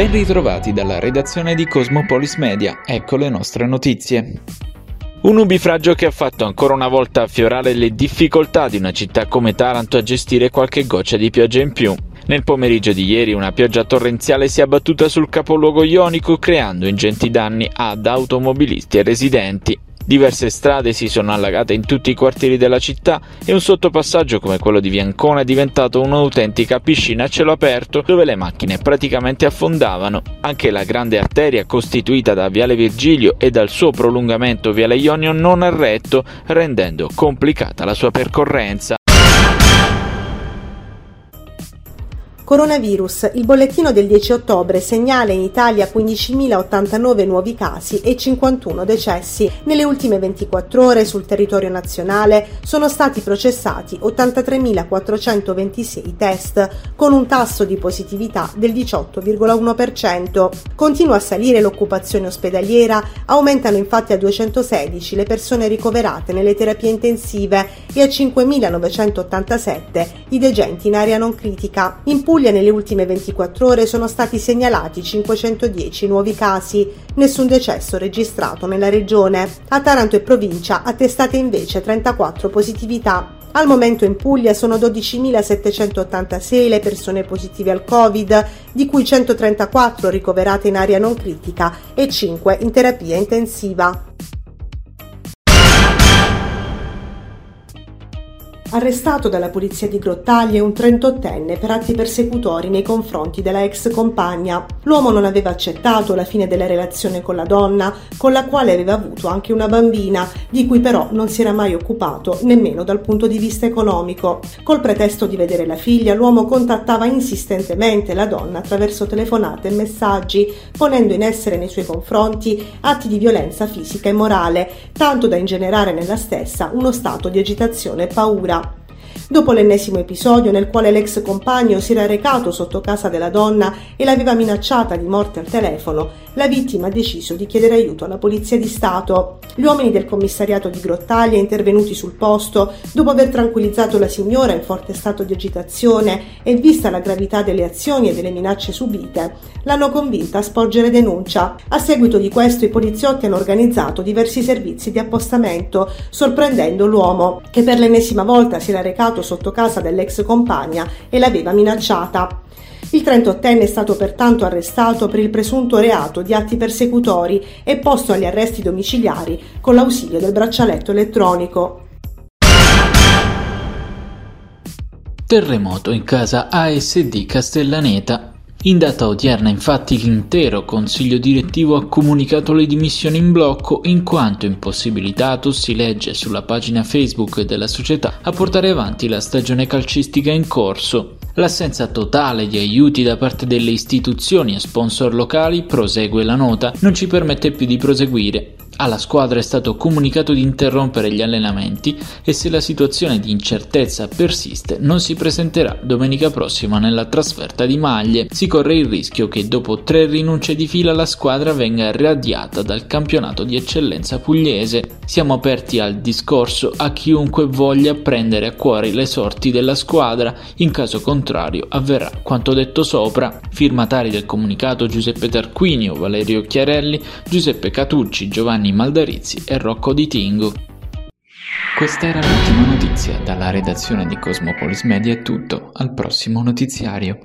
Ben ritrovati dalla redazione di Cosmopolis Media, ecco le nostre notizie. Un nubifragio che ha fatto ancora una volta affiorare le difficoltà di una città come Taranto a gestire qualche goccia di pioggia in più. Nel pomeriggio di ieri una pioggia torrenziale si è abbattuta sul capoluogo ionico creando ingenti danni ad automobilisti e residenti. Diverse strade si sono allagate in tutti i quartieri della città e un sottopassaggio come quello di Viancona è diventato un'autentica piscina a cielo aperto dove le macchine praticamente affondavano. Anche la grande arteria costituita da Viale Virgilio e dal suo prolungamento Viale Ionio non ha retto, rendendo complicata la sua percorrenza. Coronavirus. Il bollettino del 10 ottobre segnala in Italia 15.089 nuovi casi e 51 decessi. Nelle ultime 24 ore sul territorio nazionale sono stati processati 83.426 test, con un tasso di positività del 18,1%. Continua a salire l'occupazione ospedaliera, aumentano infatti a 216 le persone ricoverate nelle terapie intensive e a 5.987 i degenti in area non critica. In Puglia nelle ultime 24 ore sono stati segnalati 510 nuovi casi, nessun decesso registrato nella regione. A Taranto e provincia attestate invece 34 positività. Al momento in Puglia sono 12.786 le persone positive al Covid, di cui 134 ricoverate in area non critica e 5 in terapia intensiva. Arrestato dalla polizia di Grottaglie un 38enne per atti persecutori nei confronti della ex compagna. L'uomo non aveva accettato la fine della relazione con la donna, con la quale aveva avuto anche una bambina, di cui però non si era mai occupato nemmeno dal punto di vista economico. Col pretesto di vedere la figlia, l'uomo contattava insistentemente la donna attraverso telefonate e messaggi, ponendo in essere nei suoi confronti atti di violenza fisica e morale, tanto da ingenerare nella stessa uno stato di agitazione e paura. Dopo l'ennesimo episodio nel quale l'ex compagno si era recato sotto casa della donna e l'aveva minacciata di morte al telefono, la vittima ha deciso di chiedere aiuto alla Polizia di Stato. Gli uomini del commissariato di Grottaglia, intervenuti sul posto, dopo aver tranquillizzato la signora in forte stato di agitazione e vista la gravità delle azioni e delle minacce subite, l'hanno convinta a sporgere denuncia. A seguito di questo i poliziotti hanno organizzato diversi servizi di appostamento, sorprendendo l'uomo, che per l'ennesima volta si era recato sotto casa dell'ex compagna e l'aveva minacciata. Il 38enne è stato pertanto arrestato per il presunto reato di atti persecutori e posto agli arresti domiciliari con l'ausilio del braccialetto elettronico. Terremoto in casa ASD Castellaneta. In data odierna infatti l'intero consiglio direttivo ha comunicato le dimissioni in blocco in quanto impossibilitato, si legge sulla pagina Facebook della società, a portare avanti la stagione calcistica in corso. L'assenza totale di aiuti da parte delle istituzioni e sponsor locali, prosegue la nota, non ci permette più di proseguire. Alla squadra è stato comunicato di interrompere gli allenamenti e se la situazione di incertezza persiste non si presenterà domenica prossima nella trasferta di maglie. Si corre il rischio che dopo tre rinunce di fila la squadra venga radiata dal campionato di eccellenza pugliese. Siamo aperti al discorso a chiunque voglia prendere a cuore le sorti della squadra, in caso contrario avverrà quanto detto sopra. Firmatari del comunicato Giuseppe Tarquinio, Valerio Chiarelli, Giuseppe Catucci, Giovanni Giovanni Maldarizzi e Rocco Di Tingo. Questa era l'ultima notizia, dalla redazione di Cosmopolis Media è tutto, al prossimo notiziario.